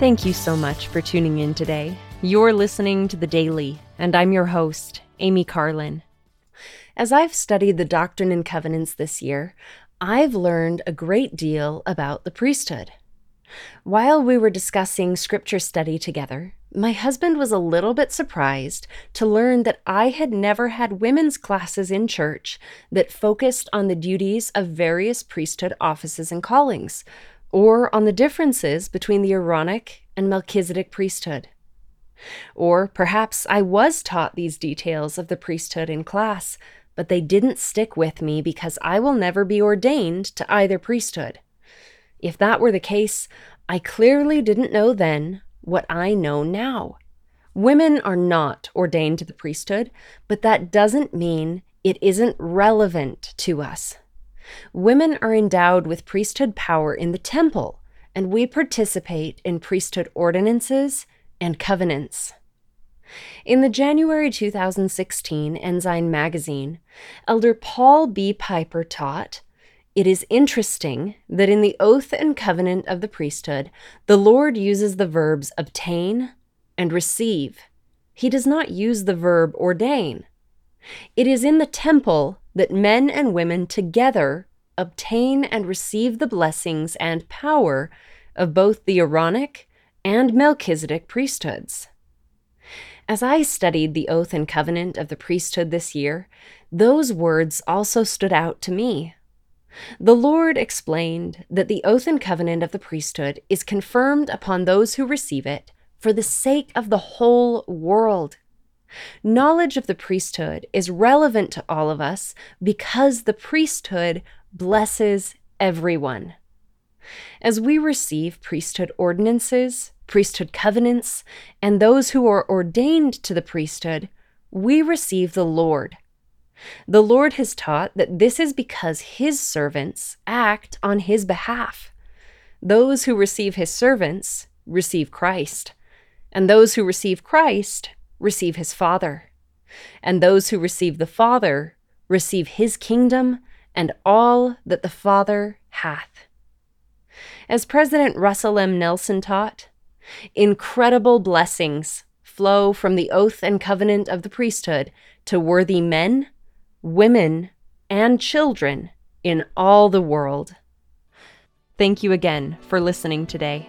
Thank you so much for tuning in today. You're listening to The Daily, and I'm your host, Amy Carlin. As I've studied the Doctrine and Covenants this year, I've learned a great deal about the priesthood. While we were discussing scripture study together, my husband was a little bit surprised to learn that I had never had women's classes in church that focused on the duties of various priesthood offices and callings, or on the differences between the Aaronic and Melchizedek priesthood. Or perhaps I was taught these details of the priesthood in class, but they didn't stick with me because I will never be ordained to either priesthood. If that were the case, I clearly didn't know then what I know now. Women are not ordained to the priesthood, but that doesn't mean it isn't relevant to us. Women are endowed with priesthood power in the temple, and we participate in priesthood ordinances and covenants. In the January 2016 Ensign magazine, Elder Paul B. Pieper taught it is interesting that in the oath and covenant of the priesthood, the Lord uses the verbs obtain and receive. He does not use the verb ordain. It is in the temple that men and women together obtain and receive the blessings and power of both the Aaronic and Melchizedek priesthoods. As I studied the oath and covenant of the priesthood this year, those words also stood out to me. The Lord explained that the oath and covenant of the priesthood is confirmed upon those who receive it for the sake of the whole world. Knowledge of the priesthood is relevant to all of us because the priesthood blesses everyone. As we receive priesthood ordinances, priesthood covenants, and those who are ordained to the priesthood, we receive the Lord the Lord has taught that this is because his servants act on his behalf. Those who receive his servants receive Christ, and those who receive Christ receive his Father, and those who receive the Father receive his kingdom and all that the Father hath. As President Russell M. Nelson taught, incredible blessings flow from the oath and covenant of the priesthood to worthy men women, and children in all the world. Thank you again for listening today.